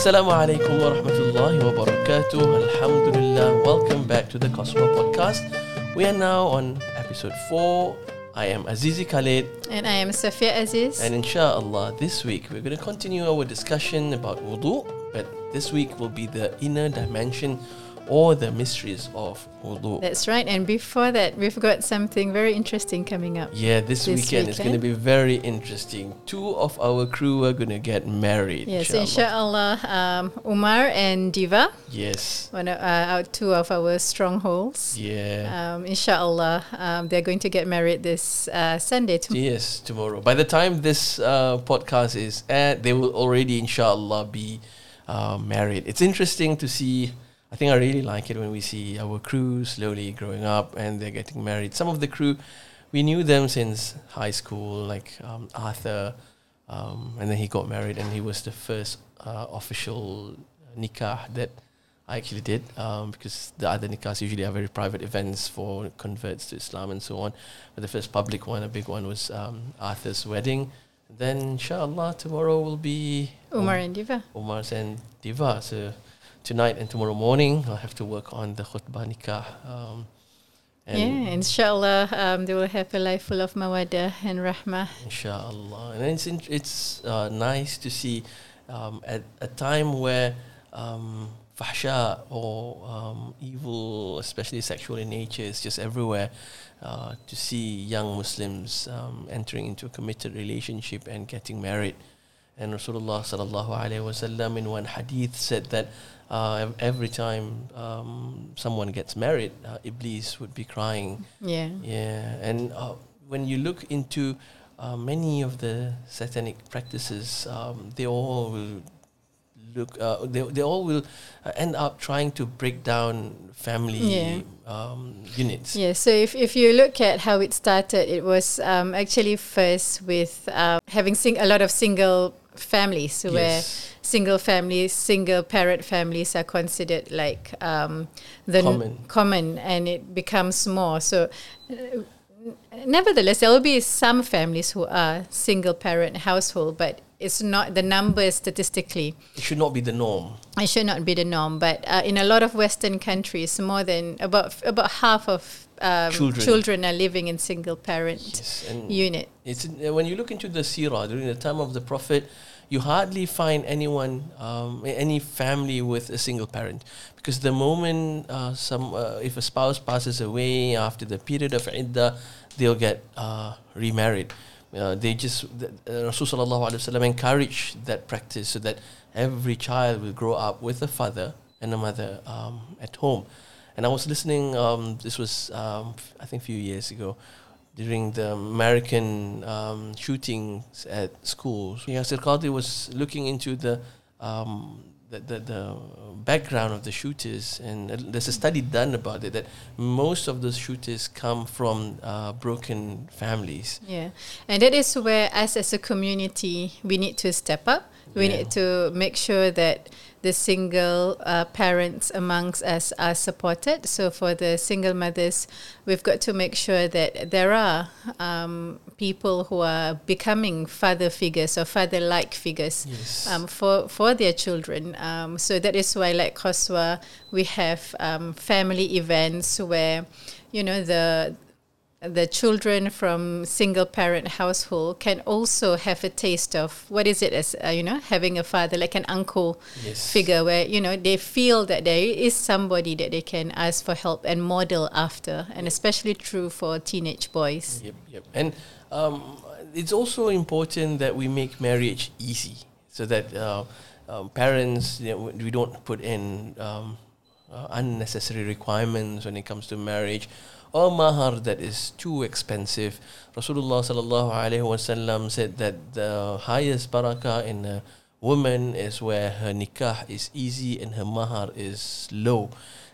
Assalamu alaikum wa rahmatullahi wa barakatuh. Alhamdulillah. Welcome back to the Cosmo podcast. We are now on episode 4. I am Azizi Khalid. And I am Safia Aziz. And inshallah, this week we're going to continue our discussion about wudu. But this week will be the inner dimension or the mysteries of wudu. That's right. And before that, we've got something very interesting coming up. Yeah, this, This weekend is going to be very interesting. Two of our crew are going to get married. Yes, inshallah, um, Umar and Diva, Yes. one of, uh, our two of our strongholds. Yeah. Um, inshallah, um, they're going to get married this uh, Sunday. To- Yes, tomorrow. By the time this uh, podcast is aired, they will already, inshallah, be uh, married. It's interesting to see. I think I really like it when we see our crew slowly growing up and they're getting married. Some of the crew, we knew them since high school, like um, Arthur, um, and then he got married, and he was the first uh, official nikah that I actually did um, because the other nikahs usually are very private events for converts to Islam and so on. But the first public one, a big one, was um, Arthur's wedding. Then, inshallah, tomorrow will be Umar Um, and Diva. Umar's and Diva. So, tonight and tomorrow morning, I'll have to work on the khutbah nikah. Um, Yeah, inshallah, um, they will have a life full of mawadah and rahmah. Inshallah, and it's in, it's uh, nice to see um, at a time where um, fahsha or um, evil, especially sexual in nature, is just everywhere. Uh, to see young Muslims um, entering into a committed relationship and getting married, and Rasulullah sallallahu alaihi wasallam in one hadith said that uh, every time um, someone gets married, uh, Iblis would be crying. Yeah. Yeah, and uh, when you look into uh, many of the satanic practices, um, they all will look. Uh, they they all will uh, end up trying to break down family Yeah. um, units. Yeah, so if, if you look at how it started, it was um, actually first with um, having sing- a lot of single families, so where single families, single parent families are considered like um, the n- Common. common, and it becomes more. So, uh, nevertheless, there will be some families who are single parent household, but it's not the number statistically. It should not be the norm. It should not be the norm, but uh, in a lot of Western countries, more than about about half of um, Children. children. are living in single parent Yes, unit. It's when you look into the seerah during the time of the Prophet, you hardly find anyone, um, any family with a single parent, because the moment uh, some, uh, if a spouse passes away after the period of iddah, they'll get uh, remarried. Uh, they just uh, Rasulullah sallallahu encouraged that practice so that every child will grow up with a father and a mother um, at home. And I was listening. Um, this was um, I think a few years ago during the American um, shootings at schools. Yasir Qadhi was looking into the, um, the, the, the background of the shooters, and there's a study done about it that most of those shooters come from uh, broken families. Yeah, and that is where us as a community we need to step up. We Yeah. need to make sure that the single uh, parents amongst us are supported. So for the single mothers, we've got to make sure that there are um, people who are becoming father figures or father-like figures Yes. um, for for their children. Um, so that is why, like Qaswa, we have um, family events where, you know, the the children from single parent household can also have a taste of what is it as uh, you know having a father like an uncle Yes. figure where you know they feel that there is somebody that they can ask for help and model after and especially true for teenage boys Yep, yep. And um, it's also important that we make marriage easy so that uh, um, parents, you know, we don't put in um, uh, unnecessary requirements when it comes to marriage or mahar that is too expensive. Rasulullah sallallahu alaihi wasallam said that the highest barakah in a woman is where her nikah is easy and her mahar is low.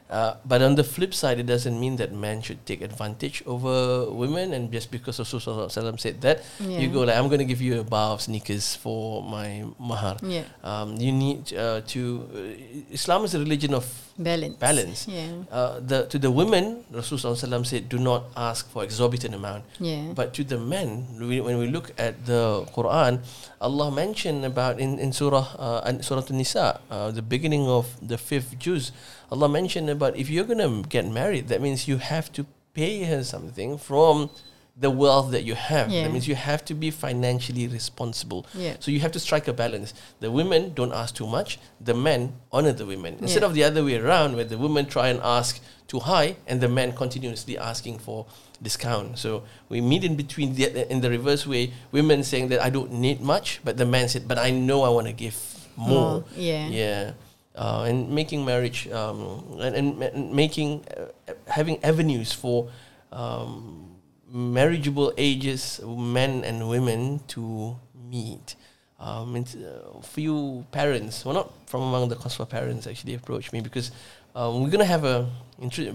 Uh, but on the flip side, it doesn't mean that men should take advantage over women. And just because Rasulullah said that, you go like, I'm going to give you a bar of sneakers for my mahar. Yeah. Um, you need uh, to. Uh, Islam is a religion of Balance. balance. Yeah. Uh, the to the women, Rasulullah said, do not ask for exorbitant amount. Yeah. But to the men, we, when we look at the Quran, Allah mentioned about in, in Surah uh, Surah An-Nisa, uh, the beginning of the fifth juz, Allah mentioned about if you're going to get married, that means you have to pay her something from the wealth that you have. Yeah. That means you have to be financially responsible. Yeah. So you have to strike a balance. The women don't ask too much. The men honor the women. Instead Yeah. of the other way around, where the women try and ask too high, and the men continuously asking for discount. So we meet in between the, in the reverse way. Women saying that I don't need much, but the man said, but I know I want to give more. More, yeah. Yeah. Uh, and making marriage um, and, and, making uh, having avenues for um, marriageable ages men and women to meet. Um, and uh, few parents, well, not from among the Qaswa parents, actually approached me because um, we're gonna have a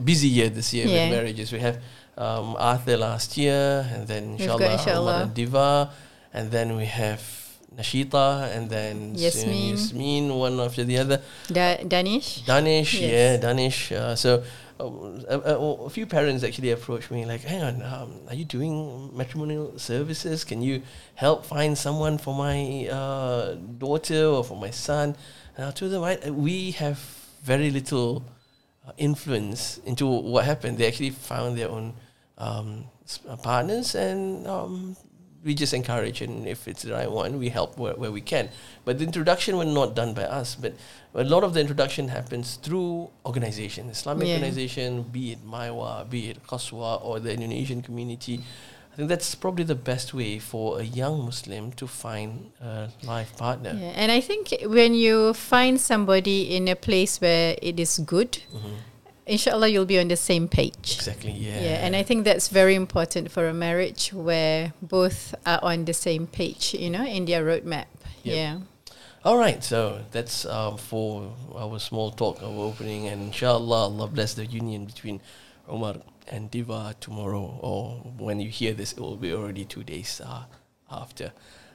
busy year this year Yeah. with marriages. We have um, Arthur last year, and then inshallah, inshallah. Diva, and then we have Nashita, and then Yasmin. Yasmin, one after the other. Da- Danish. Danish, Yes. yeah, Danish. Uh, so um, a, a, a few parents actually approached me like, "Hang on, um, are you doing matrimonial services? Can you help find someone for my uh, daughter or for my son?" And I told them, I, "We have very little uh, influence into what happened. They actually found their own um, uh, partners and." Um, we just encourage, and if it's the right one, we help where, where we can. But the introduction were not done by us, but a lot of the introduction happens through organization, Islamic Yeah. organization, be it Maiwa, be it Qaswa, or the Indonesian community. I think that's probably the best way for a young Muslim to find a life partner. Yeah. And I think when you find somebody in a place where it is good, mm-hmm. Inshallah you'll be on the same page. Exactly. Yeah. Yeah, and I think that's very important for a marriage where both are on the same page, you know, in their roadmap. Yep. Yeah. All right, so that's um, for our small talk, our opening, and inshallah, Allah bless the union between Omar and Diva tomorrow, or when you hear this, it will be already two days uh, after.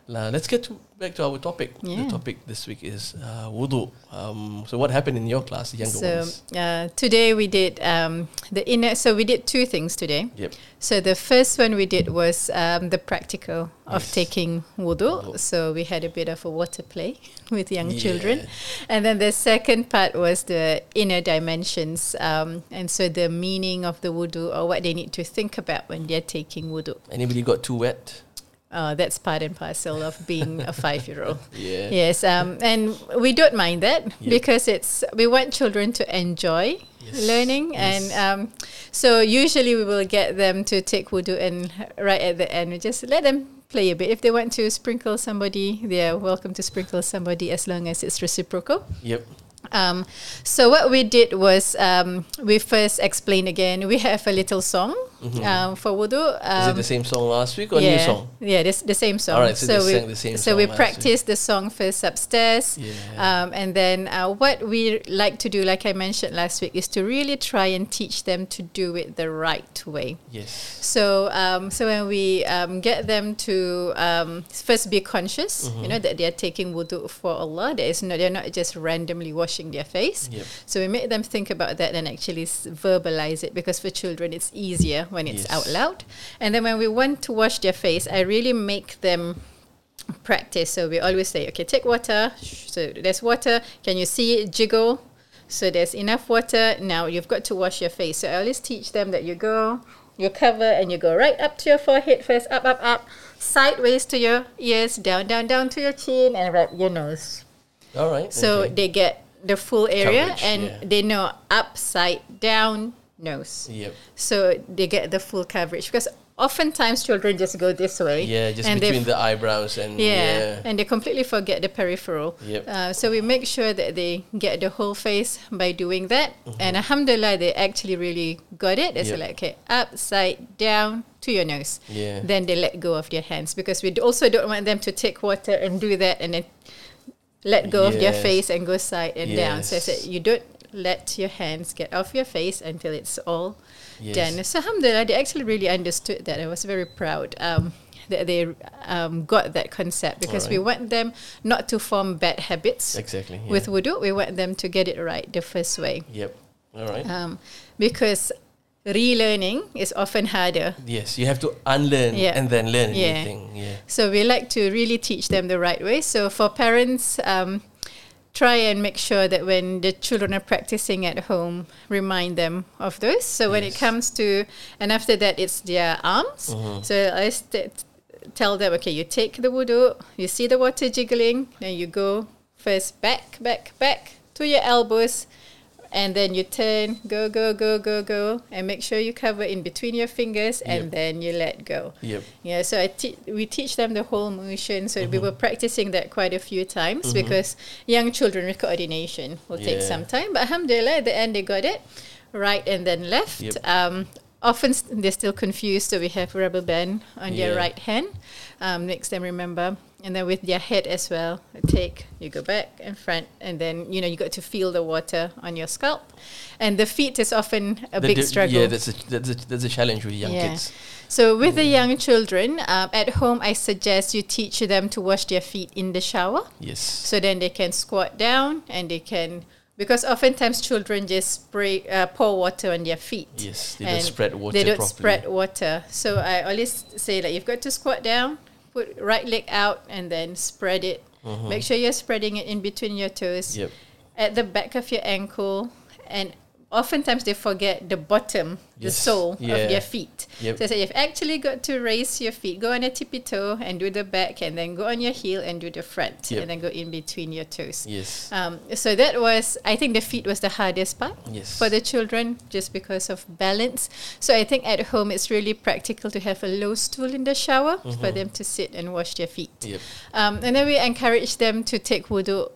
Now, let's get to, back to our topic. Yeah. The topic this week is uh, wudu. Um, so, what happened in your class, the younger So ones? uh, today we did um, the inner. So we did two things today. Yep. So the first one we did was um, the practical of Yes. taking wudu. Wudu. So we had a bit of a water play with young Yeah. children, and then the second part was the inner dimensions, um, and so the meaning of the wudu or what they need to think about when they're taking wudu. Anybody got too wet? Uh, that's part and parcel of being a five-year-old. Yeah. Yes, um, and we don't mind that because it's we want children to enjoy Yes, learning, yes. and um, so usually we will get them to take wudu, and right at the end we just let them play a bit. If they want to sprinkle somebody, they are welcome to sprinkle somebody as long as it's reciprocal. Yep. Um, so what we did was um, we first explained again. We have a little song um, for wudu. Mm-hmm. Is it Um, the same song last week or yeah, new song? Yeah, this the same song. Alright, so they we same so we last week. practiced the song first upstairs. Yeah. Um, and then uh, what we like to do, like I mentioned last week, is to really try and teach them to do it the right way. Yes. So, um, so when we um, get them to um, first be conscious, Mm-hmm. you know, that they are taking wudu for Allah. That is not, they're not just randomly washing their face. Yep. So we make them think about that and actually s- verbalize it because for children it's easier when it's Yes. out loud. And then when we want to wash their face, I really make them practice. So we always say, okay, take water. So there's water. Can you see it jiggle? So there's enough water. Now you've got to wash your face. So I always teach them that you go, you cover, and you go right up to your forehead first, up, up, up, sideways to your ears, down, down, down to your chin, and wrap your nose. All right. So okay. they get the full area Coverage, and yeah. they know upside down nose. Yep. So they get the full coverage because oftentimes children just go this way. Yeah, just between the eyebrows and yeah, yeah. and they completely forget the peripheral. Yep. Uh, so we make sure that they get the whole face by doing that. Mm-hmm. And alhamdulillah, they actually really got it. It's Yep. like, okay, upside down to your nose. Yeah. Then they let go of their hands because we also don't want them to take water and do that and then let go of their face and go side and down. So I said, you don't let your hands get off your face until it's all Yes. done. So alhamdulillah, they actually really understood that. I was very proud. Um, that they um, got that concept because we want them not to form bad habits Exactly. Yeah. with wudu. We want them to get it right the first way Yep. All right. um, because relearning is often harder. yes, you have to unlearn Yeah. and then learn Yeah. anything. Yeah. So we like to really teach them the right way. So for parents, um, try and make sure that when the children are practicing at home, remind them of those. So when it comes to, and after that, it's their arms. Mhm. So I st- tell them, okay, you take the wudu, you see the water jiggling, then you go first back, back, back to your elbows, and then you turn, go, go, go, go, go, and make sure you cover in between your fingers, and Yep. then you let go. Yep. Yeah, so I te- we teach them the whole motion. So Mm-hmm. we were practicing that quite a few times because young children with coordination will take some time. But alhamdulillah, at the end they got it right and then left. Yep. Um, often s- they're still confused, so we have rubber band on their right hand, um, makes them remember. And then with your head as well, take you go back and front, and then you know you got to feel the water on your scalp, and the feet is often a The big di- struggle. Yeah, that's a, that's a that's a challenge with young Yeah. kids. So with the young children um, at home, I suggest you teach them to wash their feet in the shower. Yes. So then they can squat down and they can because oftentimes children just spray uh, pour water on their feet. Yes, they don't spread water They don't properly. spread water. So I always say like you've got to squat down, put right leg out, and then spread it. Make sure you're spreading it in between your toes Mm-hmm. Yep. at the back of your ankle and oftentimes they forget the bottom the sole Yeah. of their feet Yep. so I say you've actually got to raise your feet go on a tippy toe and do the back and then go on your heel and do the front Yep. and then go in between your toes Yes. um, so that was i think the feet was the hardest part Yes. for the children just because of balance so i think at home it's really practical to have a low stool in the shower for them to sit and wash their feet Yep. um, and then we encourage them to take wudu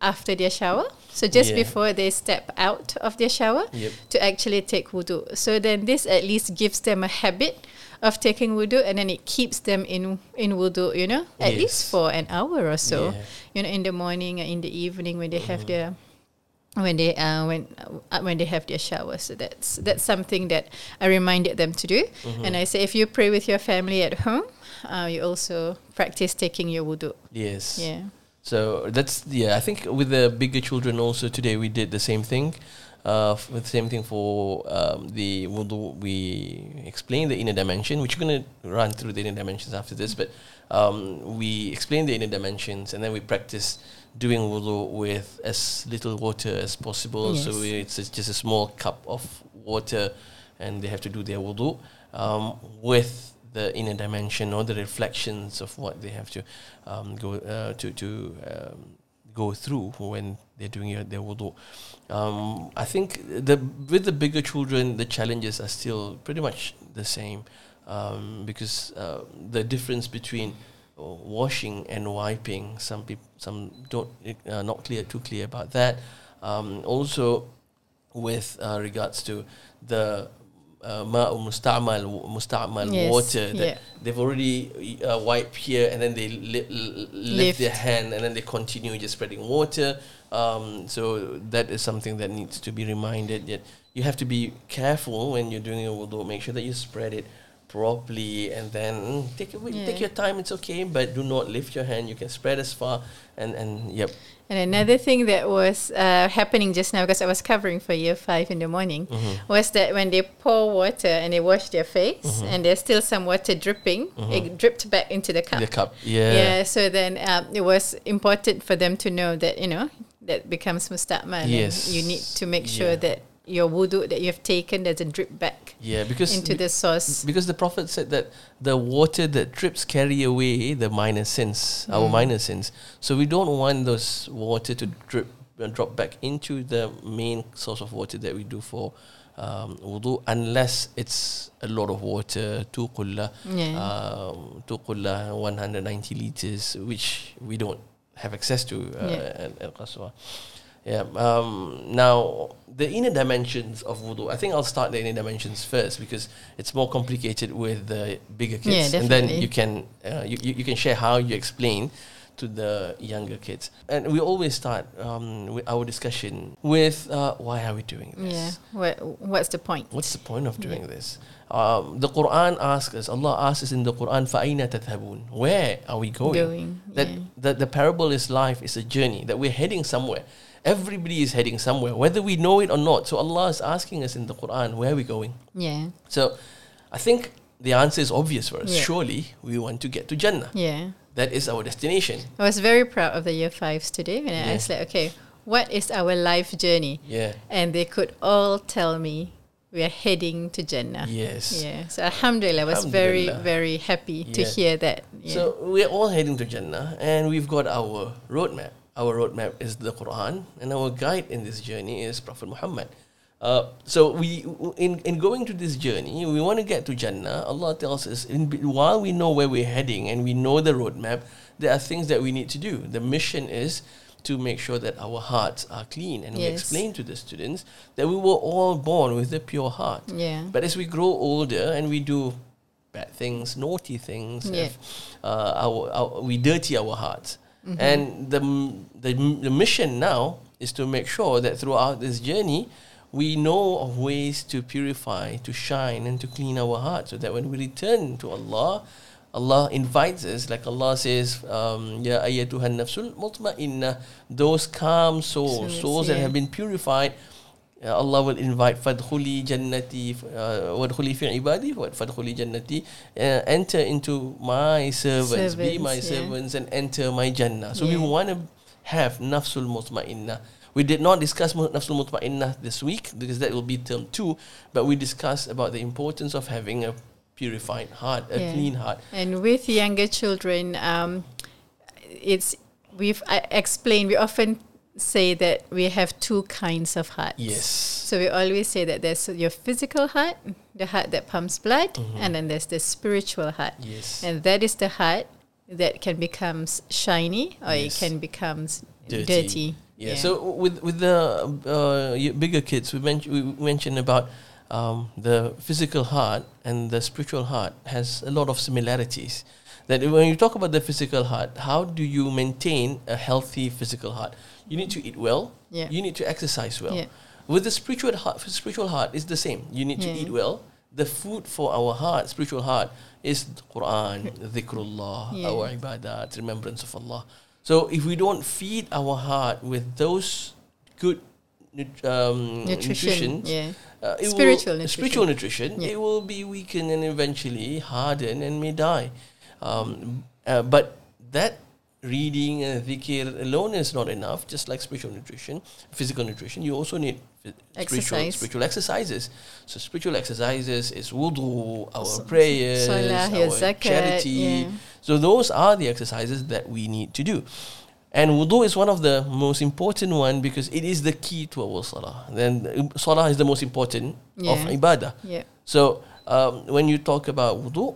after their shower. So just Yeah. before they step out of their shower Yep. to actually take wudu. So then this at least gives them a habit of taking wudu and then it keeps them in in wudu, you know, at least for an hour or so. Yeah. Mm-hmm. You know, in the morning or in the evening when they have their when they uh, when uh, when they have their shower. So that's that's something that I reminded them to do. Mm-hmm. And I say if you pray with your family at home, uh, you also practice taking your wudu. Yes. Yeah. So that's yeah. I think with the bigger children also today we did the same thing. Uh, the same thing for um, the wudu. We explained the inner dimension, which we're gonna run through the inner dimensions after this. But um, we explained the inner dimensions, and then we practice doing wudu with as little water as possible. So Yes. we, it's just a small cup of water, and they have to do their wudu um, with the inner dimension or the reflections of what they have to um, go uh, to to um, go through when they're doing their wudu. Um, I think the with the bigger children, the challenges are still pretty much the same um, because uh, the difference between washing and wiping, some people some don't uh, not clear too clear about that. Um, also, with uh, regards to the uh, musta'mal musta'mal Yes, water that yeah. they've already uh, wiped here and then they li- li- lift their hand and then they continue just spreading water. Um, so that is something that needs to be reminded that you have to be careful when you're doing a wudu. Make sure that you spread it properly and then mm, take Yeah. take your time. It's okay, but do not lift your hand. You can spread as far and and yep. And another thing that was uh, happening just now, because I was covering for year five in the morning, Mm-hmm. was that when they pour water and they wash their face, Mm-hmm. and there's still some water dripping, it dripped back into the cup. The cup, yeah. Yeah, so then um, it was important for them to know that, you know, that becomes musta'mal. Yes. And you need to make sure Yeah. that your wudu that you have taken doesn't drip back Yeah, because into the source. because the prophet said that the water that drips carry away the minor sins, Mm. our minor sins. So we don't want those water to drip uh, drop back into the main source of water that we do for um, wudu, unless it's a lot of water, two kulla, Yeah. um, two kulla, 190 liters, which we don't have access to uh, Yeah. at, at Qaswa. Yeah. Um, now, the inner dimensions of wudu, I think I'll start the inner dimensions first because it's more complicated with the bigger kids. Yeah, and then you can, uh, you, you, you, can share how you explain to the younger kids. And we always start um, with our discussion with uh, why are we doing this? Yeah. What, what's the point? What's the point of doing yeah. this? Um, the Quran asks us, Allah asks us in the Quran, فَأَيْنَ تَذْهَبُونَ Where are we going? going that, yeah. that the parable is life, is a journey, that we're heading somewhere. Everybody is heading somewhere, whether we know it or not. So Allah is asking us in the Quran, where are we going? Yeah. So I think the answer is obvious for us. Yeah. Surely we want to get to Jannah. Yeah. That is our destination. I was very proud of the year fives today when I Yeah. asked like, okay, what is our life journey? Yeah. And they could all tell me we are heading to Jannah. Yes. Yeah. So Alhamdulillah, I was very, very happy to hear that. Yeah. So we're all heading to Jannah, and we've got our roadmap. Our roadmap is the Quran, and our guide in this journey is Prophet Muhammad. Uh, so we, in in going to this journey, we want to get to Jannah. Allah tells us, in, while we know where we're heading and we know the roadmap, there are things that we need to do. The mission is to make sure that our hearts are clean, and we explain to the students that we were all born with a pure heart. yeah. But as we grow older and we do bad things, naughty things, Yeah. if, uh, our, our, we dirty our hearts. Mm-hmm. And the, the, the mission now is to make sure that throughout this journey, we know of ways to purify, to shine, and to clean our heart so that when we return to Allah, Allah invites us, like Allah says, um, Ya ayyatuhan nafsul mutma'inna, those calm souls, Souls, that have been purified, Allah will invite fadkhuli jannati uh, wadkhuli fi ibadi fadkhuli jannati uh, enter into my servants, be my yeah. servants and enter my jannah so we want to have nafsul mutmainnah we did not discuss nafsul mutmainnah this week because that will be term 2 but we discussed about the importance of having a purified heart a Yeah. clean heart And with younger children, um, it's we've explained. We often say that we have two kinds of hearts. yes So we always say that there's your physical heart, the heart that pumps blood, Mm-hmm. and then there's the spiritual heart. yes And that is the heart that can become shiny or it can become dirty. dirty. Yeah. So with with the uh, bigger kids, we, men- we mentioned about um, the physical heart and the spiritual heart has a lot of similarities. That when you talk about the physical heart, how do you maintain a healthy physical heart? You need to eat well. Yeah. You need to exercise well. Yeah. With the spiritual heart, spiritual heart is the same. You need to eat well. The food for our heart, spiritual heart, is the Quran, dhikrullah, Yeah. our ibadat, remembrance of Allah. So if we don't feed our heart with those good um, nutrition, Nutrition. Yeah. uh, Spiritual will, nutrition. spiritual nutrition, Yeah. it will be weakened and eventually harden and may die. Um, uh, but that reading and dhikr alone is not enough. Just like spiritual nutrition, physical nutrition, you also need spiritual Exercise. spiritual exercises. So spiritual exercises is wudu, our S- prayers, Salah, our zakat, charity. yeah. So those are the exercises that we need to do. And wudu is one of the most important one because it is the key to our salah. Then uh, salah is the most important of ibadah. Yeah. So um, when you talk about wudu,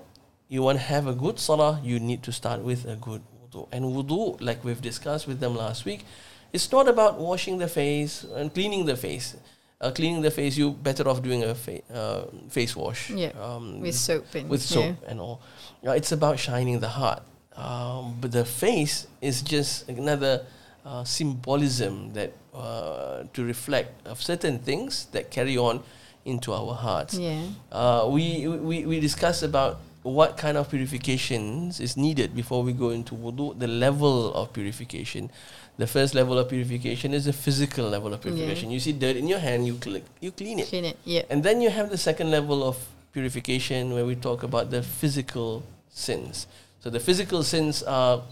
you want to have a good salah, you need to start with a good wudu. And wudu, like we've discussed with them last week, it's not about washing the face and cleaning the face. Uh, cleaning the face, you're better off doing a fa- uh, face wash. Yeah. Um, With soap and with soap yeah. and all. Uh, it's about shining the heart. Um, but the face is just another uh, symbolism that uh, to reflect of certain things that carry on into our hearts. Yeah. Uh, we, we, we discussed about what kind of purifications is needed before we go into wudu, the level of purification. The first level of purification is the physical level of Yeah. purification. You see dirt in your hand, you, cl- you clean it. Clean it. Yeah. And then you have the second level of purification where we talk about the physical sins. So the physical sins are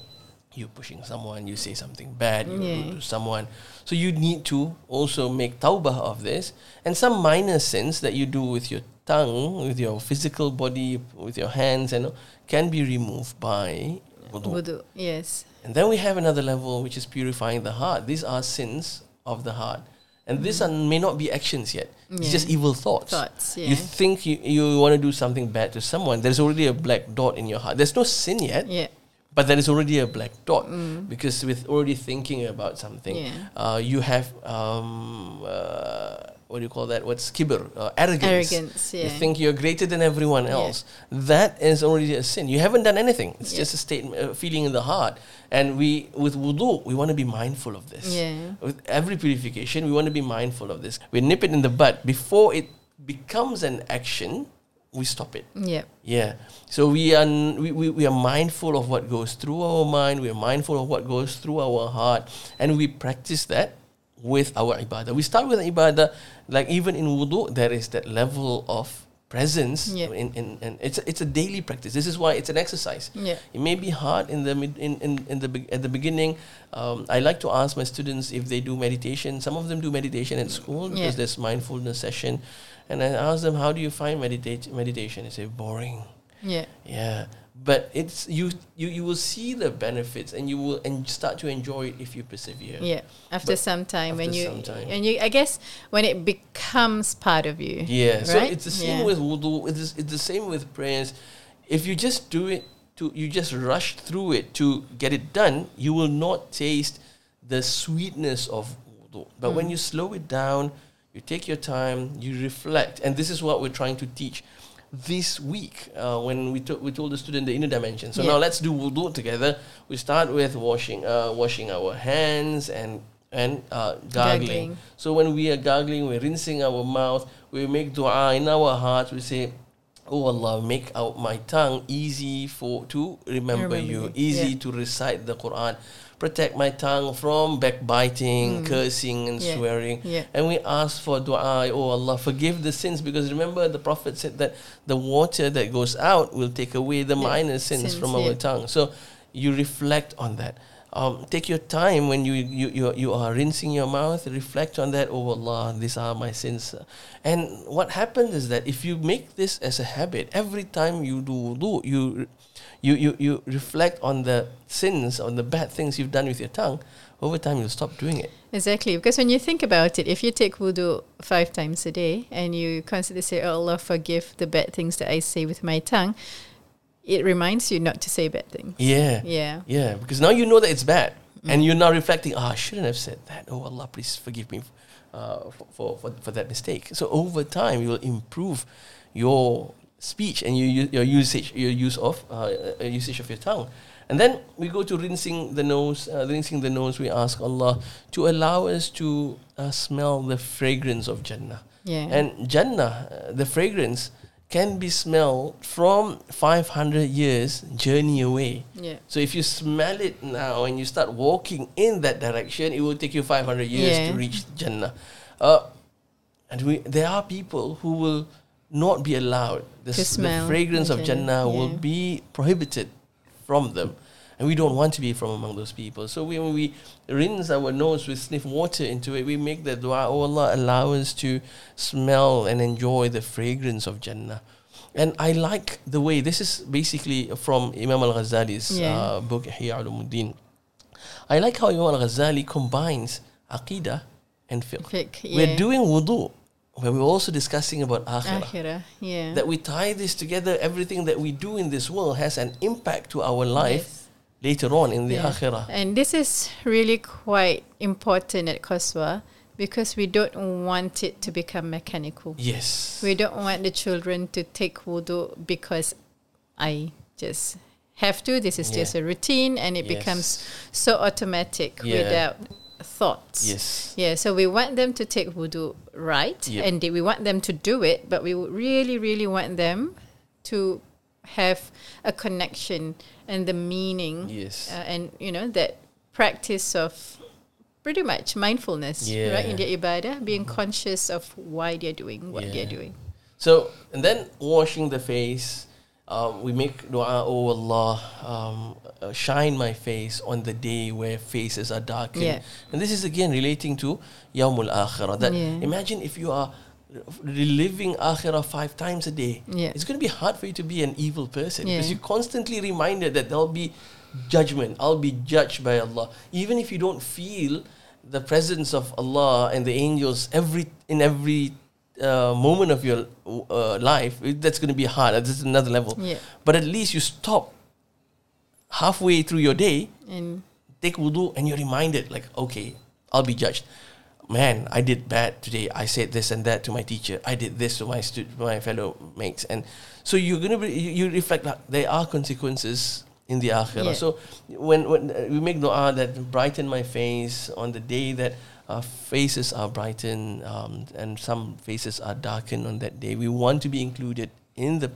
you pushing someone, you say something bad, you Yeah. to someone. So you need to also make tawbah of this. And some minor sins that you do with your tongue, with your physical body, with your hands, and can be removed by wudu. Wudu. Yes. And then we have another level which is purifying the heart. These are sins of the heart. And these are, may not be actions yet. It's just evil thoughts. Thoughts. Yeah. You think you, you want to do something bad to someone, there's already a black dot in your heart. There's no sin yet, yeah. but there is already a black dot because with already thinking about something, Yeah. uh, you have um, uh, what do you call that? What's kibr? Uh, arrogance. Arrogance, You think you're greater than everyone Yeah. else. That is already a sin. You haven't done anything. It's Yeah. just a statement, a feeling in the heart. And we, with wudu, we want to be mindful of this. Yeah. With every purification, we want to be mindful of this. We nip it in the bud before it becomes an action. We stop it. Yeah. Yeah. So we are n- we, we, we are mindful of what goes through our mind, we are mindful of what goes through our heart, and we practice that with our ibadah. We start with ibadah, like even in wudu, there is that level of presence Yeah. in, in, and it's a, it's a daily practice. This is why it's an exercise. Yeah. It may be hard in the mid, in, in, in the be- at the beginning. Um, I like to ask my students if they do meditation. Some of them do meditation at school because Yeah. there's mindfulness session, and I ask them, "How do you find meditate meditation?" They say, "Boring." Yeah. Yeah, but it's you you you will see the benefits and you will and start to enjoy it if you persevere. Yeah. After But some time, when after you some time. and you, I guess when it becomes part of you. Yeah, so it's the same Yeah. with wudu. It's, it's the same with prayers. If you just do it to you just rush through it to get it done, you will not taste the sweetness of wudu. But when Mm. you slow it down, you take your time, you reflect, and this is what we're trying to teach this week uh, when we, to- we told the student the inner dimension. So Yeah. now let's do wudu together. We start with washing uh, washing our hands and and uh, gargling. Gargling. So when we are gargling, we're rinsing our mouth. We make dua in our hearts. We say, "Oh Allah, make out my tongue easy for to remember, Remember you, you, easy yeah. to recite the Quran. Protect my tongue from backbiting, cursing, and Mm. Yeah. swearing." Yeah. And we ask for dua, "Oh Allah, forgive the sins," because remember the Prophet said that the water that goes out will take away the Yeah, minor sins, sins, from our tongue. So you reflect on that. Um, take your time when you, you, you, you are rinsing your mouth, reflect on that. Oh Allah, these are my sins. And what happens is that if you make this as a habit, every time you do wudu, you, you, you, you reflect on the sins, on the bad things you've done with your tongue, over time you'll stop doing it. Exactly, because when you think about it, if you take wudu five times a day and you constantly say, "Oh Allah, forgive the bad things that I say with my tongue," it reminds you not to say bad things. Yeah. Yeah, Yeah, because now you know that it's bad, and you're now reflecting. Ah, I shouldn't have said that. Oh Allah, please forgive me uh, for, for, for for that mistake. So over time, you will improve your speech and your your usage your use of uh, uh, usage of your tongue. And then we go to rinsing the nose. Uh, rinsing the nose, we ask Allah to allow us to uh, smell the fragrance of Jannah. yeah, And Jannah, uh, the fragrance, can be smelled from 500 years journey away. yeah, So if you smell it now and you start walking in that direction, it will take you 500 years Yeah. to reach Jannah. Uh, and we, there are people who will not be allowed. The, To s- the fragrance of Jannah Jannah, will be prohibited from them. And we don't want to be from among those people. So we, when we rinse our nose, we sniff water into it, we make the dua, oh Allah, allow us to smell and enjoy the fragrance of Jannah. And I like the way, this is basically from Imam Al Ghazali's Yeah. uh, book, Ihya Ulumuddin. I like how Imam Al Ghazali combines Aqidah and fiqh. Fiqh, We're doing wudu, but we're also discussing about akhirah. Akhirah, yeah. That we tie this together, everything that we do in this world has an impact to our life Yes. later on in the Yeah. akhirah. And this is really quite important at Qaswa because we don't want it to become mechanical. Yes. We don't want the children to take wudu because I just have to. This is Yeah. just a routine and it Yes. becomes so automatic Yeah. without thoughts. Yes. Yeah, so we want them to take wudu right Yep. and we want them to do it, but we really, really want them to have a connection and the meaning Yes. uh, and you know that practice of pretty much mindfulness right in Yeah. their ibadah being conscious of why they're doing what they're doing So, and then washing the face, um, we make dua, oh Allah, um, uh, shine my face on the day where faces are darkened. Yeah. And this is again relating to Yawmul Akhirah. That Yeah. imagine if you are reliving Akhirah five times a day. Yeah. It's going to be hard for you to be an evil person because you're constantly reminded that there'll be judgment. I'll be judged by Allah. Even if you don't feel the presence of Allah and the angels every in every uh, moment of your uh, life, that's going to be hard. That's another level. Yeah. But at least you stop halfway through your day, and take wudu, and you're reminded, like, okay, I'll be judged. man, I did bad today. I said this and that to my teacher. I did this to my stu- my fellow mates, and so you're gonna be you, you reflect like there are consequences in the akhirah. Yeah. So when when uh, we make du'a that brighten my face on the day that our faces are brightened um, and some faces are darkened on that day, we want to be included in the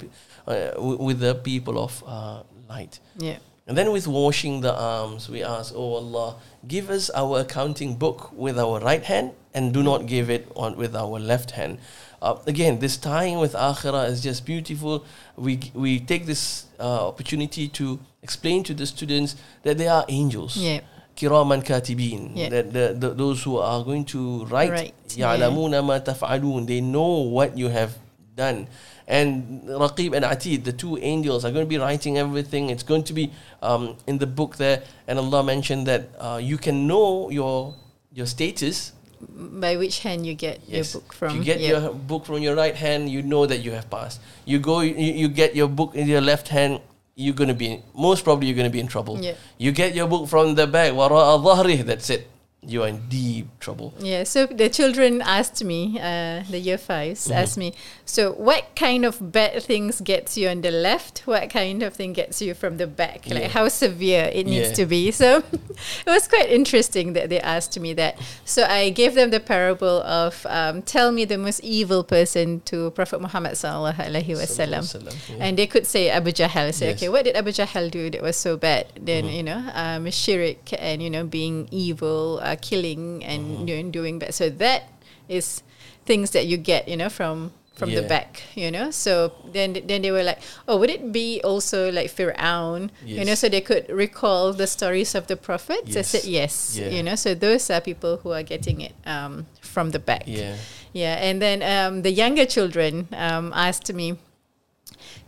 uh, w- with the people of uh, light. Yeah. And then with washing the arms, we ask, Oh Allah, give us our accounting book with our right hand and do not give it on with our left hand. Uh, again, this tying with akhirah is just beautiful. We, we take this uh, opportunity to explain to the students that they are angels. Yeah Kiraman katibin. Yeah. That the, the, those who are going to write. Right, yeah. يَعْلَمُونَ مَا تَفْعَلُونَ They know what you have done. And Raqib and Atid, the two angels, are going to be writing everything. It's going to be um, in the book there. And Allah mentioned that uh, you can know your your status. By which hand you get Yes. your book from? If you get yeah. your book from your right hand, you know that you have passed. You go, you, you get your book in your left hand, you're going to be most probably you're going to be in trouble. Yeah. You get your book from the back, wara al that's it. You are in deep trouble. Yeah, so the children asked me, uh, the year 5s Mm-hmm. asked me, so what kind of bad things gets you on the left? What kind of thing gets you from the back? Yeah. Like how severe it needs Yeah. to be. So it was quite interesting that they asked me that. So I gave them the parable of um, tell me the most evil person to Prophet Muhammad sallallahu alaihi wasallam. Sallallahu alaihi wasallam, yeah. And they could say Abu Jahl. Say, Yes. okay, what did Abu Jahl do that was so bad? Then Mm-hmm. you know, um, shirk and you know, being evil, uh, killing, and Mm-hmm. doing doing bad. So that is things that you get, you know, from from the back, you know. So then then they were like, oh, would it be also like Fir'aun? You know, so they could recall the stories of the prophets. I said yes, Yeah. you know. So those are people who are getting it um, from the back. Yeah. Yeah, and then um, the younger children um, asked me,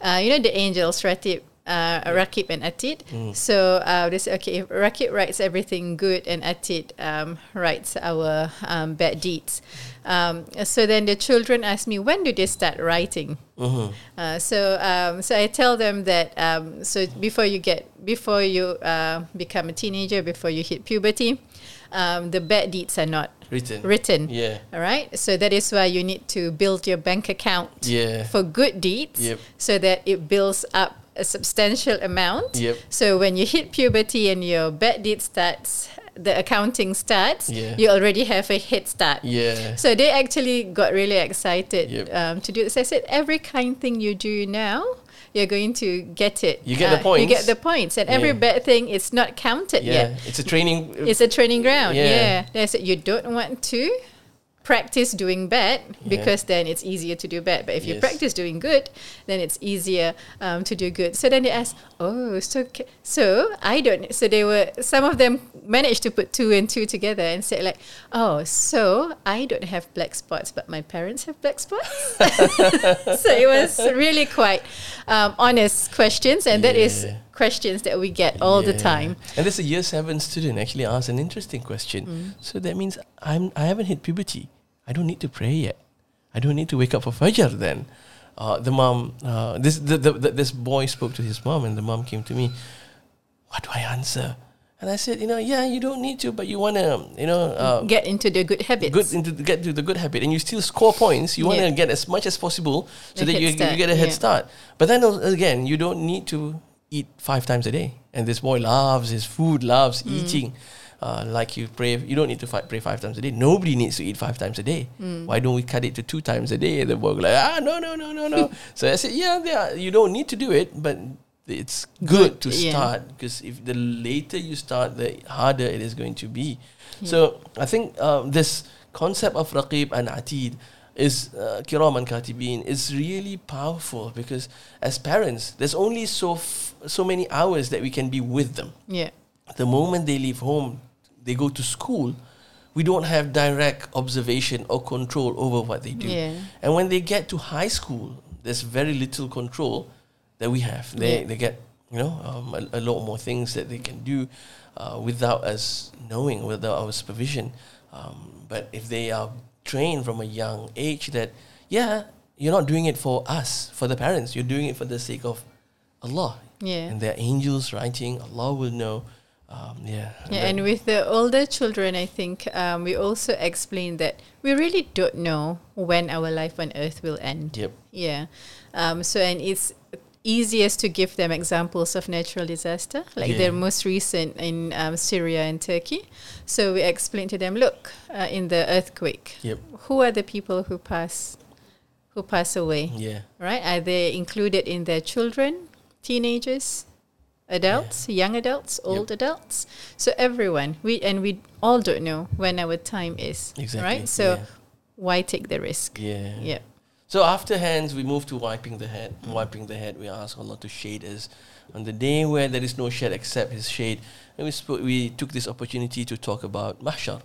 uh, you know, the angels, Ratib, uh, Rakib and Atid. Mm. So uh, they said, okay, if Rakib writes everything good and Atid um, writes our um, bad deeds. Um, so then the children ask me, when do they start writing? Mm-hmm. Uh, so um, so I tell them that um, so before you get before you uh, become a teenager, before you hit puberty, um, the bad deeds are not Written. written. Yeah. All right. So that is why you need to build your bank account Yeah. for good deeds Yep. so that it builds up a substantial amount. Yep. So when you hit puberty and your bad deed starts, the accounting starts, Yeah. you already have a head start. Yeah. So they actually got really excited Yep. um, to do this. I said, every kind thing you do now, you're going to get it. Uh, You get the points. You get the points. And every bad thing is not counted Yeah. yet. It's a training. It's a training ground. Yeah. Yeah. They said you don't want to practice doing bad because then it's easier to do bad. But if you practice doing good, then it's easier um, to do good. So then they asked, oh, so so I don't. So they were some of them managed to put two and two together and said like, oh, so I don't have black spots, but my parents have black spots. so it was really quite um, honest questions, and that is Yeah. questions that we get all the time. And there's a year seven student actually asked an interesting question. Mm. So that means I'm I haven't hit puberty. I don't need to pray yet. I don't need to wake up for fajr then. Uh, the mom, uh, this the, the, the, this boy spoke to his mom, and the mom came to me. What do I answer? And I said, you know, yeah, you don't need to, but you want to, you know, uh, Get into the good habits. good into get to the good habit, and you still score points. You want to Yeah. get as much as possible so that you, you get a head yeah. start. But then again, you don't need to eat five times a day. And this boy loves his food, loves Mm. eating. Uh, like you pray, you don't need to fi- pray five times a day. Nobody needs to eat five times a day. Mm. Why don't we cut it to two times a day? The boy like, ah, no, no, no, no, no. so I said, yeah, yeah, you don't need to do it, but it's good, to yeah. start because if the later you start, the harder it is going to be. So I think um, this concept of Raqib and Atid is uh, Kiram and Katibin is really powerful because as parents, there's only so f- so many hours that we can be with them. Yeah. The moment they leave home, they go to school. We don't have direct observation or control over what they do. Yeah. And when they get to high school, there's very little control that we have. They Yeah. they get you know um, a, a lot more things that they can do uh, without us knowing, without our supervision. Um, but if they are trained from a young age that yeah, you're not doing it for us, for the parents. You're doing it for the sake of Allah. Yeah. And there are angels writing. Allah will know. Um, yeah. Yeah, and with the older children, I think um, we also explain that we really don't know when our life on earth will end. Yep. Yeah. Um, so, and it's easiest to give them examples of natural disaster, like Yeah. the most recent in um, Syria and Turkey. So we explain to them, look, uh, in the earthquake, Yep. who are the people who pass, who pass away, Yeah. right? Are they included in their children, teenagers, adults, young adults, old adults? So everyone, we and we all don't know when our time is, Exactly. right? So yeah. why take the risk? yeah. Yeah. So after hands, we move to wiping the head. Wiping the head, we ask Allah to shade us on the day where there is no shade except His shade. And we spoke, we took this opportunity to talk about mahshar.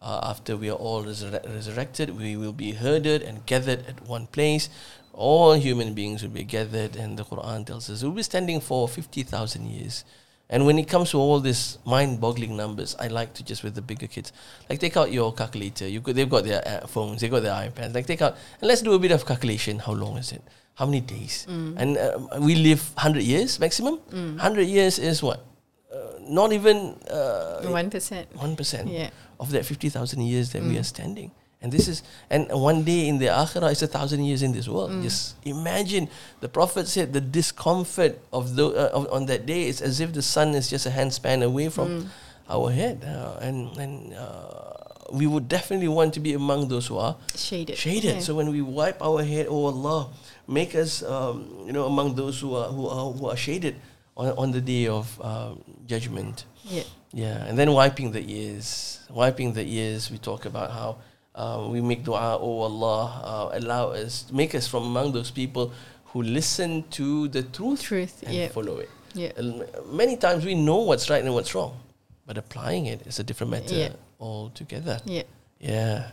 Uh, after we are all resurre- resurrected, we will be herded and gathered at one place. All human beings will be gathered, and the Quran tells us we'll be standing for fifty thousand years. And when it comes to all these mind-boggling numbers, I like to just with the bigger kids, like take out your calculator. You got, they've got their uh, phones, they've got their iPads. Like take out and let's do a bit of calculation. How long is it? How many days? And uh, we live hundred years maximum. Hundred years is what? Uh, not even uh, One percent. one percent Yeah. of that fifty thousand years that we are standing. And this is and one day in the akhirah is a thousand years in this world. Just imagine the Prophet said the discomfort of the uh, of, on that day is as if the sun is just a handspan away from our head, uh, and and uh, we would definitely want to be among those who are Shaded. shaded. So when we wipe our head, oh Allah, make us um, you know among those who are who are who are shaded on on the day of um, judgment. yeah. Yeah, and then wiping the ears. Wiping the ears, we talk about how uh, we make dua, oh Allah, uh, allow us, make us from among those people who listen to the truth, Truth, and yeah. follow it. Yeah. And many times we know what's right and what's wrong, but applying it is a different matter Yeah. altogether. Yeah. Yeah.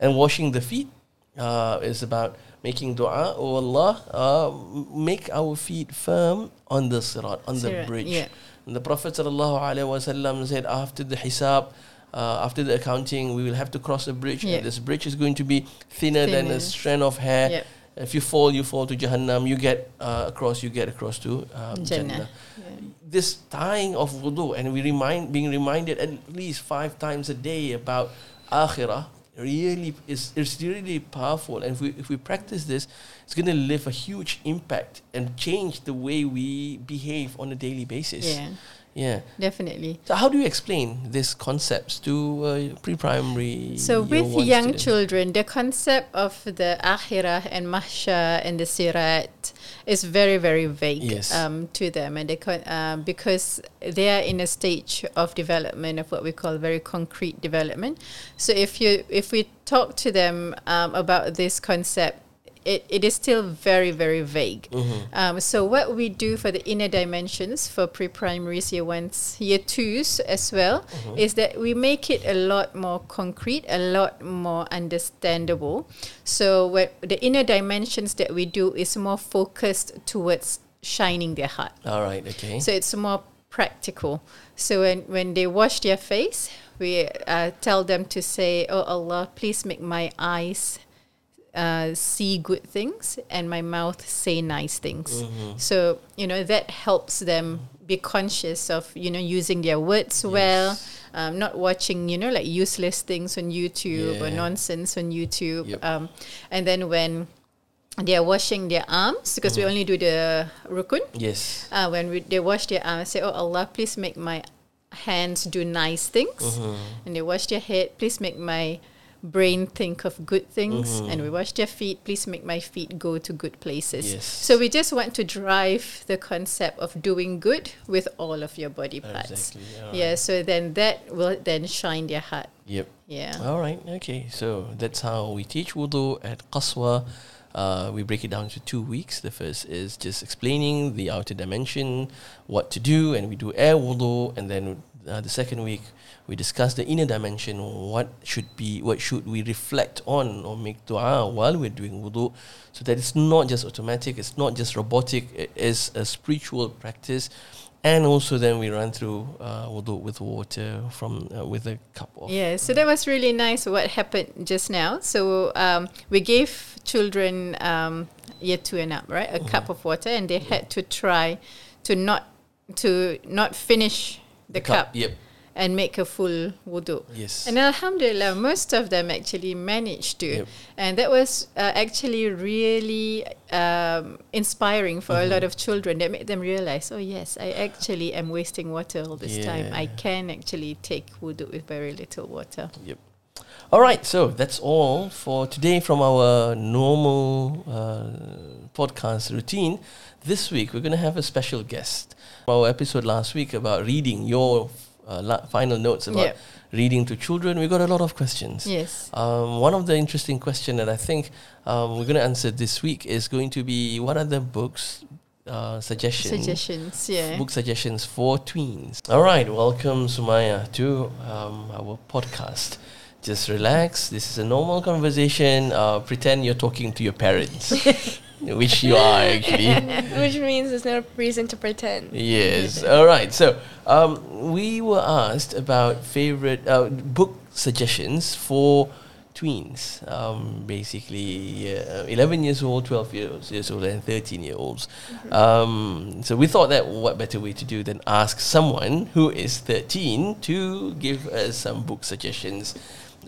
And washing the feet uh, is about making dua, oh Allah, uh, make our feet firm on the sirat, on the bridge. yeah. And the Prophet sallallahu alaihi wasallam said, after the hisab, uh, after the accounting, we will have to cross a bridge. Yeah. And this bridge is going to be thinner, than a strand of hair. Yeah. If you fall, you fall to Jahannam. You get uh, across, you get across to um, Jannah. Jannah. Yeah. This tying of wudu, and we remind, being reminded at least five times a day about akhirah, really is it's really powerful. And if we if we practice this, it's going to leave a huge impact and change the way we behave on a daily basis. Yeah. Yeah. Definitely. So how do you explain these concepts to uh, pre-primary? So year with young students? children, the concept of the akhirah and mahshar and the sirat is very very vague Yes. um, to them, and they con- um, because they are in a stage of development of what we call very concrete development. So if you if we talk to them um, about this concept. It, it is still very, very vague. Mm-hmm. Um, so what we do for the inner dimensions for pre-primaries, year ones, year twos as well, Mm-hmm. is that we make it a lot more concrete, a lot more understandable. So what the inner dimensions that we do is more focused towards shining their heart. All right. Okay. So it's more practical. So when, when they wash their face, we uh, tell them to say, Oh Allah, please make my eyes uh, see good things and my mouth say nice things. Mm-hmm. So, you know, that helps them be conscious of, you know, using their words well, um, not watching, you know, like useless things on YouTube or nonsense on YouTube. Yep. Um, and then when they are washing their arms, because Mm-hmm. we only do the rukun, yes. uh, when we, they wash their arms, say, "Oh Allah, please make my hands do nice things," Mm-hmm. and they wash their head, "Please make my brain think of good things," and we wash their feet, "Please make my feet go to good places." Yes. So we just want to drive the concept of doing good with all of your body parts. Exactly. All Yeah. So then that will then shine their heart. Yep. Yeah. All right. Okay. So that's how we teach wudu at Qaswa. Uh, we break it down to two weeks. The first is just explaining the outer dimension, what to do, and we do air wudu. And then uh, the second week, we discuss the inner dimension. What should be, what should we reflect on or make dua while we're doing wudu, so that it's not just automatic, it's not just robotic. It is a spiritual practice. And also, then we run through uh, wudu with water from uh, with a cup of Yeah, so that was really nice what happened just now. So um, we gave children um, year two and up, right, a cup of water, and they had to try to not to not finish the, cup, Yep. And make a full wudu. Yes. And Alhamdulillah, most of them actually managed to. Yep. And that was uh, actually really um, inspiring for Mm-hmm. a lot of children. That made them realize, oh, yes, I actually am wasting water all this time. I can actually take wudu with very little water. Yep. All right, so that's all for today from our normal uh, podcast routine. This week, we're going to have a special guest. Our episode last week about reading your uh, final notes about Yep. reading to children, we got a lot of questions. Yes. Um, one of the interesting question that I think um, we're going to answer this week is going to be what are the books uh, suggestions? Suggestions, yeah. Book suggestions for tweens. All right, welcome Sumaya to um, our podcast. Just relax. This is a normal conversation. Uh, pretend you're talking to your parents, which you are actually. Which means there's no reason to pretend. Yes. All right. So um, we were asked about favorite uh, book suggestions for tweens. Um, basically, uh, 11 years old, 12 years, years old, and 13 year olds. Um, so we thought that what better way to do than ask someone who is 13 to give us some book suggestions.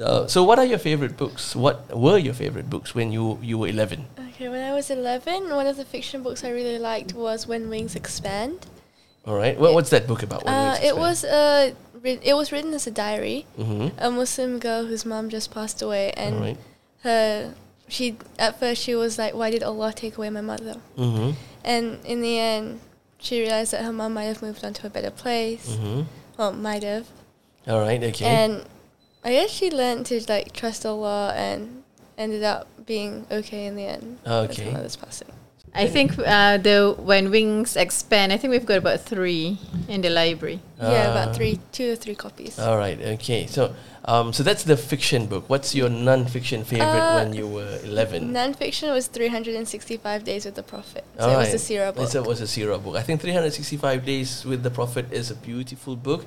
Uh, so, what are your favorite books? What were your favorite books when you you were 11? Okay, when I was 11, one of the fiction books I really liked was When Wings Expand. All right. What, what's that book about? When Uh, Wings it was uh, it was written as a diary. Mm-hmm. A Muslim girl whose mom just passed away, and right. her she at first she was like, "Why did Allah take away my mother?" Mm-hmm. And in the end, she realized that her mom might have moved on to a better place. Mm-hmm. Well, might have. All right. Okay. And I guess she learned to like trust Allah and ended up being okay in the end. Okay. her mother's passing. I think uh, the when wings expand, I think we've got about three in the library. yeah, about three, two or three copies. All right. Okay. So, um, so that's the fiction book. What's your non-fiction favorite Uh, when you were eleven? Non-fiction was 365 Days with the Prophet. So All it was a Sirah book. It's a, was a Sirah book. I think 365 Days with the Prophet is a beautiful book.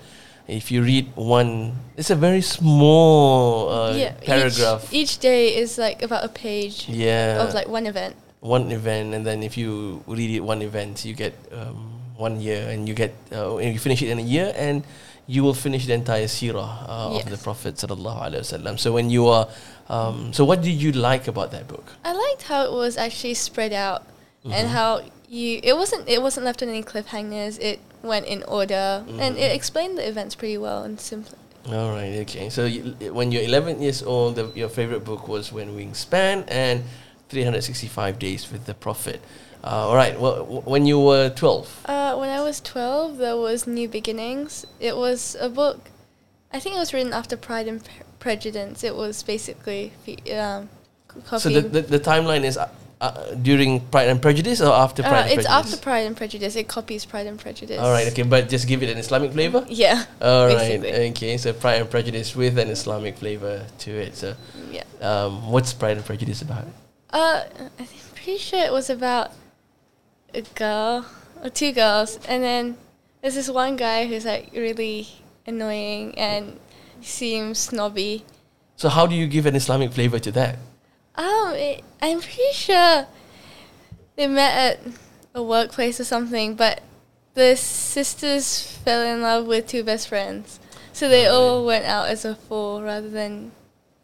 If you read one, it's a very small uh, yeah, paragraph. Each, each day is like about a page yeah. of like one event. one event, and then if you read it one event, you get um, one year, and you get uh, and you finish it in a year, and you will finish the entire seerah uh, of the Prophet sallallahu alaihi wasallam. So when you are, um, so what did you like about that book? I liked how it was actually spread out Mhm. and how you it wasn't it wasn't left on any cliffhangers. It went in order and Mhm. it explained the events pretty well and simply. All right, okay. So you, when you're 11 years old, the, your favorite book was When Wings Span and 365 Days with the Prophet. Uh, all right. Well, w- when you were 12. Uh, when I was 12, there was New Beginnings. It was a book, I think it was written after Pride and Pre- Prejudice. It was basically fe- um, So the, the, the timeline is uh, uh, during Pride and Prejudice or after uh, Pride and Prejudice? it's after Pride and Prejudice. It copies Pride and Prejudice. All right, okay. But just give it an Islamic flavor? Yeah. All right, basically. okay. So Pride and Prejudice with an Islamic flavor to it. So Yeah. um, what's Pride and Prejudice about? Uh, I'm pretty sure it was about a girl or two girls, and then there's this one guy who's like really annoying and seems snobby. So how do you give an Islamic flavor to that? Um, it, I'm pretty sure they met at a workplace or something, but the sisters fell in love with two best friends, so they Oh, all went out as a four rather than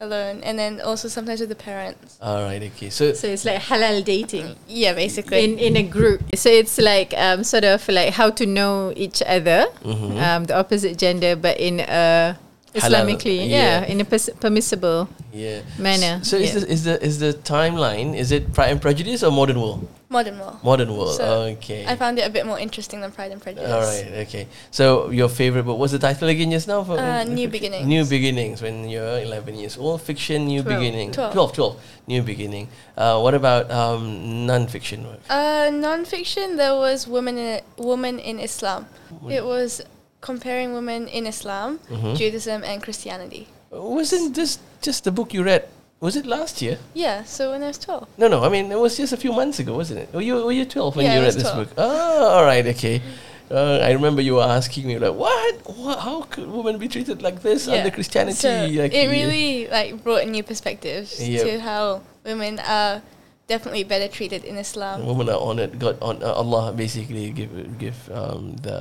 alone, and then also sometimes with the parents. All right, okay. So So it's like halal dating Yeah, basically. in in a group. So it's like um, sort of like how to know each other, Mhm. um, the opposite gender, but in a Halal, Islamically, yeah. yeah, in a pers- permissible yeah. manner. So is yeah. the is the is the timeline is it Pride and Prejudice or Modern World? Modern World. Modern World. So, okay. I found it a bit more interesting than Pride and Prejudice. All right. Okay. So your favorite book? What's the title again just now? For Uh, New? Beginnings. New Beginnings. When you're 11 years old, fiction. New Twelve. Beginning. Twelve. 12, 12. New Beginning. Uh, what about um, non-fiction work? Uh, non-fiction, there was Woman in, Woman in Islam. It was comparing women in Islam, Mhm. Judaism, and Christianity. Wasn't this just the book you read? Was it last year? Yeah, so when I was 12. No, no. I mean, it was just a few months ago, wasn't it? Were you were you 12 when Yeah, you read this 12. book? Oh, all right. Okay. Uh, I remember you were asking me like, what? what? How could women be treated like this under Christianity? So Like, it yeah. really like brought a new perspectives Yep. to how women are definitely better treated in Islam. women are honored. God, on uh, Allah basically give give um, the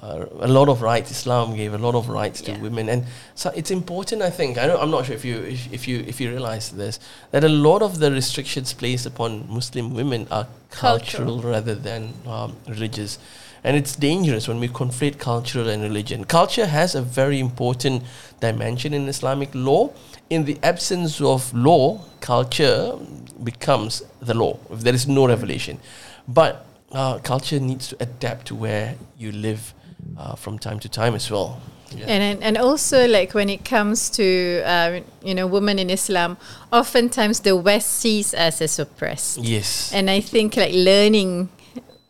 uh, a lot of rights. Islam gave a lot of rights to women, and so it's important. I think I don't, I'm not sure if you if, if you if you realize this that a lot of the restrictions placed upon Muslim women are cultural, Cultural. rather than um, religious, and it's dangerous when we conflate cultural and religion. Culture has a very important dimension in Islamic law. In the absence of law, culture becomes the law if there is no revelation. But uh, culture needs to adapt to where you live uh, from time to time as well. Yeah. And and- also like when it comes to uh, you know women in Islam, oftentimes the West sees us as oppressed, yes. and I think like learning.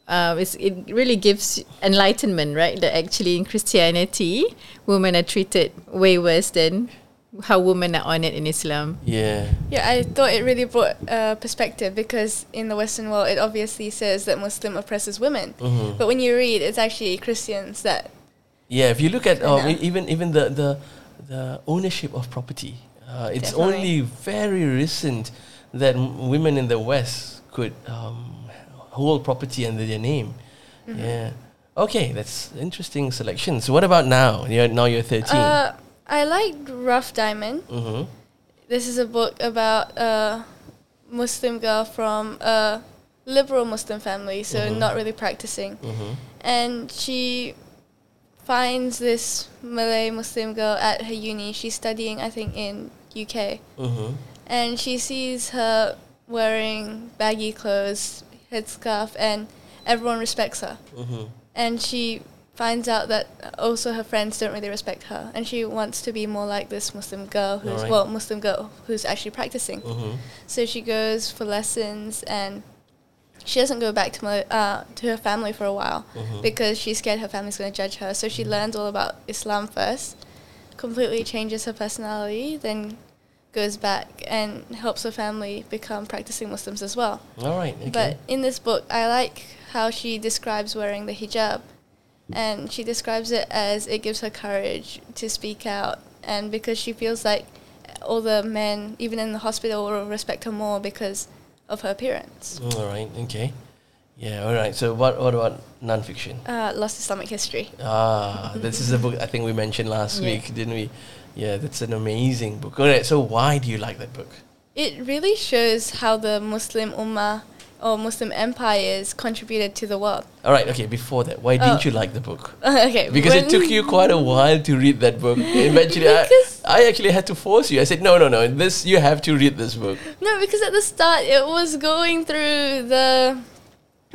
Uh, is, it really gives enlightenment, right? That actually in Christianity, women are treated way worse than how women are honored in Islam. yeah. Yeah, I thought it really brought uh, perspective because in the Western world, it obviously says that Muslim oppresses women. Mhm. But when you read, it's actually Christians that. Yeah, if you look at um, even even the the the ownership of property, uh, it's only very recent that m- women in the West could um, hold property under their name. Mm-hmm. Yeah. Okay, that's interesting selection. So what about now? You're now you're thirteen. Uh, I liked Rough Diamond. mm-hmm. This is a book about a Muslim girl from a liberal Muslim family, so Mhm. not really practicing. Mm-hmm. And she finds this Malay Muslim girl at her uni. She's studying, I think, in UK. Mm-hmm. and she sees her wearing baggy clothes, headscarf, and everyone respects her. Mm-hmm. And she finds out that also her friends don't really respect her, and she wants to be more like this Muslim girl who's Alright. well, Muslim girl who's actually practicing. Mm-hmm. So she goes for lessons, and she doesn't go back to Mal- uh, to her family for a while Mhm. because she's scared her family's going to judge her. So she learns all about Islam first, completely changes her personality, then goes back and helps her family become practicing Muslims as well. All right. Okay. But in this book, I like how she describes wearing the hijab, and she describes it as it gives her courage to speak out, and because she feels like all the men, even in the hospital, will respect her more because of her appearance. all right. Okay. Yeah. All right. So what what about nonfiction? Uh, Lost Islamic History. Ah, this is a book I think we mentioned last Yeah. week, didn't we? Yeah, that's an amazing book. All right. So why do you like that book? It really shows how the Muslim Ummah or Muslim empires contributed to the world. All right. Okay. Before that, why didn't Oh. you like the book? okay, Because it took you quite a while to read that book. Eventually, I, I actually had to force you. I said, no, no, no. This you have to read this book. No, because at the start it was going through the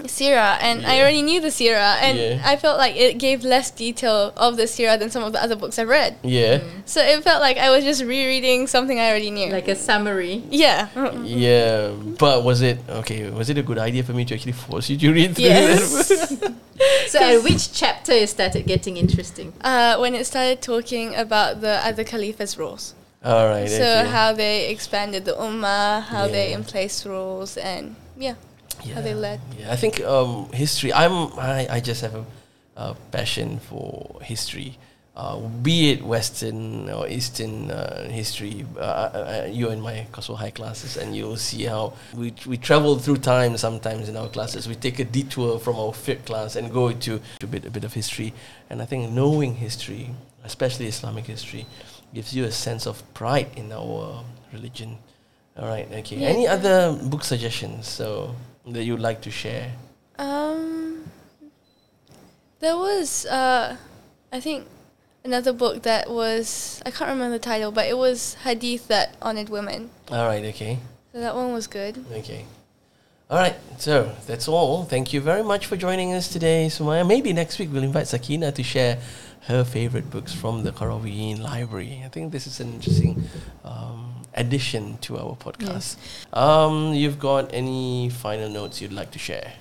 Sirah, and I already knew the Sirah, and Yeah. I felt like it gave less detail of the Sirah than some of the other books I've read. Yeah. So it felt like I was just rereading something I already knew. Like a summary. yeah. Yeah. But was it okay? Was it a good idea for me to actually force you to read through that? Yes. So at which chapter it started getting interesting? uh, when it started talking about the other caliphs' rules. All right. so okay. how they expanded the ummah, how they in place rules, and yeah. How they led. Yeah, I think um, history. I'm. I, I just have a, a passion for history, uh, be it Western or Eastern uh, history. Uh, uh, you're in my Qaswa High classes, and you'll see how we we travel through time. Sometimes in our classes, we take a detour from our fifth class and go to a bit a bit of history. And I think knowing history, especially Islamic history, gives you a sense of pride in our religion. All right. Okay. Yeah. Any other book suggestions? So that you'd like to share? Um, there was, uh, I think, another book that was I can't remember the title, but it was hadith that honored women. All right. Okay. So that one was good. Okay. All right. So that's all. Thank you very much for joining us today, Sumaya. Maybe next week we'll invite Sakina to share her favorite books from the Qarawiyyin library. I think this is an interesting um, addition to our podcast. Um, you've got any final notes you'd like to share?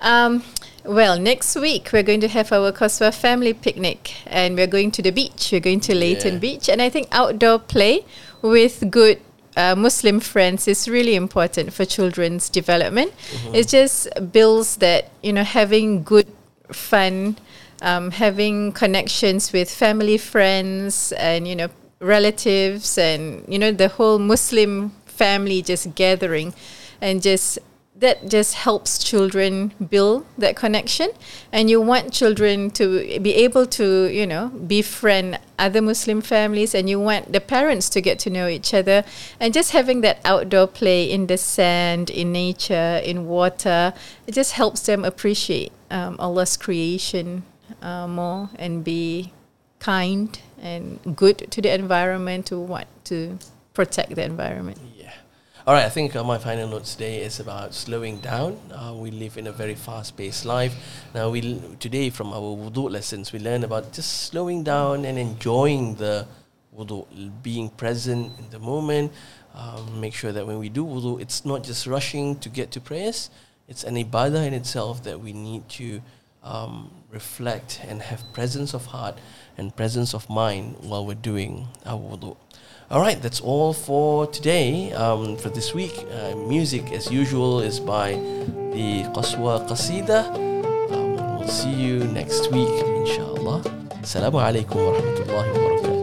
Um, well, next week we're going to have our Qaswa family picnic and we're going to the beach. We're going to Leighton Yeah. Beach. And I think outdoor play with good uh, Muslim friends is really important for children's development. It just builds that, you know, having good fun, um, having connections with family, friends, and, you know, relatives, and, you know, the whole Muslim family just gathering and just that just helps children build that connection. And you want children to be able to you know befriend other muslim families and you want the parents to get to know each other and just having that outdoor play in the sand in nature in water it just helps them appreciate um, allah's creation uh, more and be kind and good to the environment to want to protect the environment Yeah. All right, I think uh, my final note today is about slowing down. Uh, we live in a very fast-paced life. Now, we l- today from our wudu lessons, we learn about just slowing down and enjoying the wudu, being present in the moment. Um, make sure that when we do wudu, it's not just rushing to get to prayers. It's an ibadah in itself that we need to um, reflect and have presence of heart and presence of mind while we're doing our wudu. All right, that's all for today. Um, for this week, uh, music as usual is by the Qaswa Qasida. Um, we'll see you next week, inshallah. Assalamu alaikum wa rahmatullahi wa barakatuh.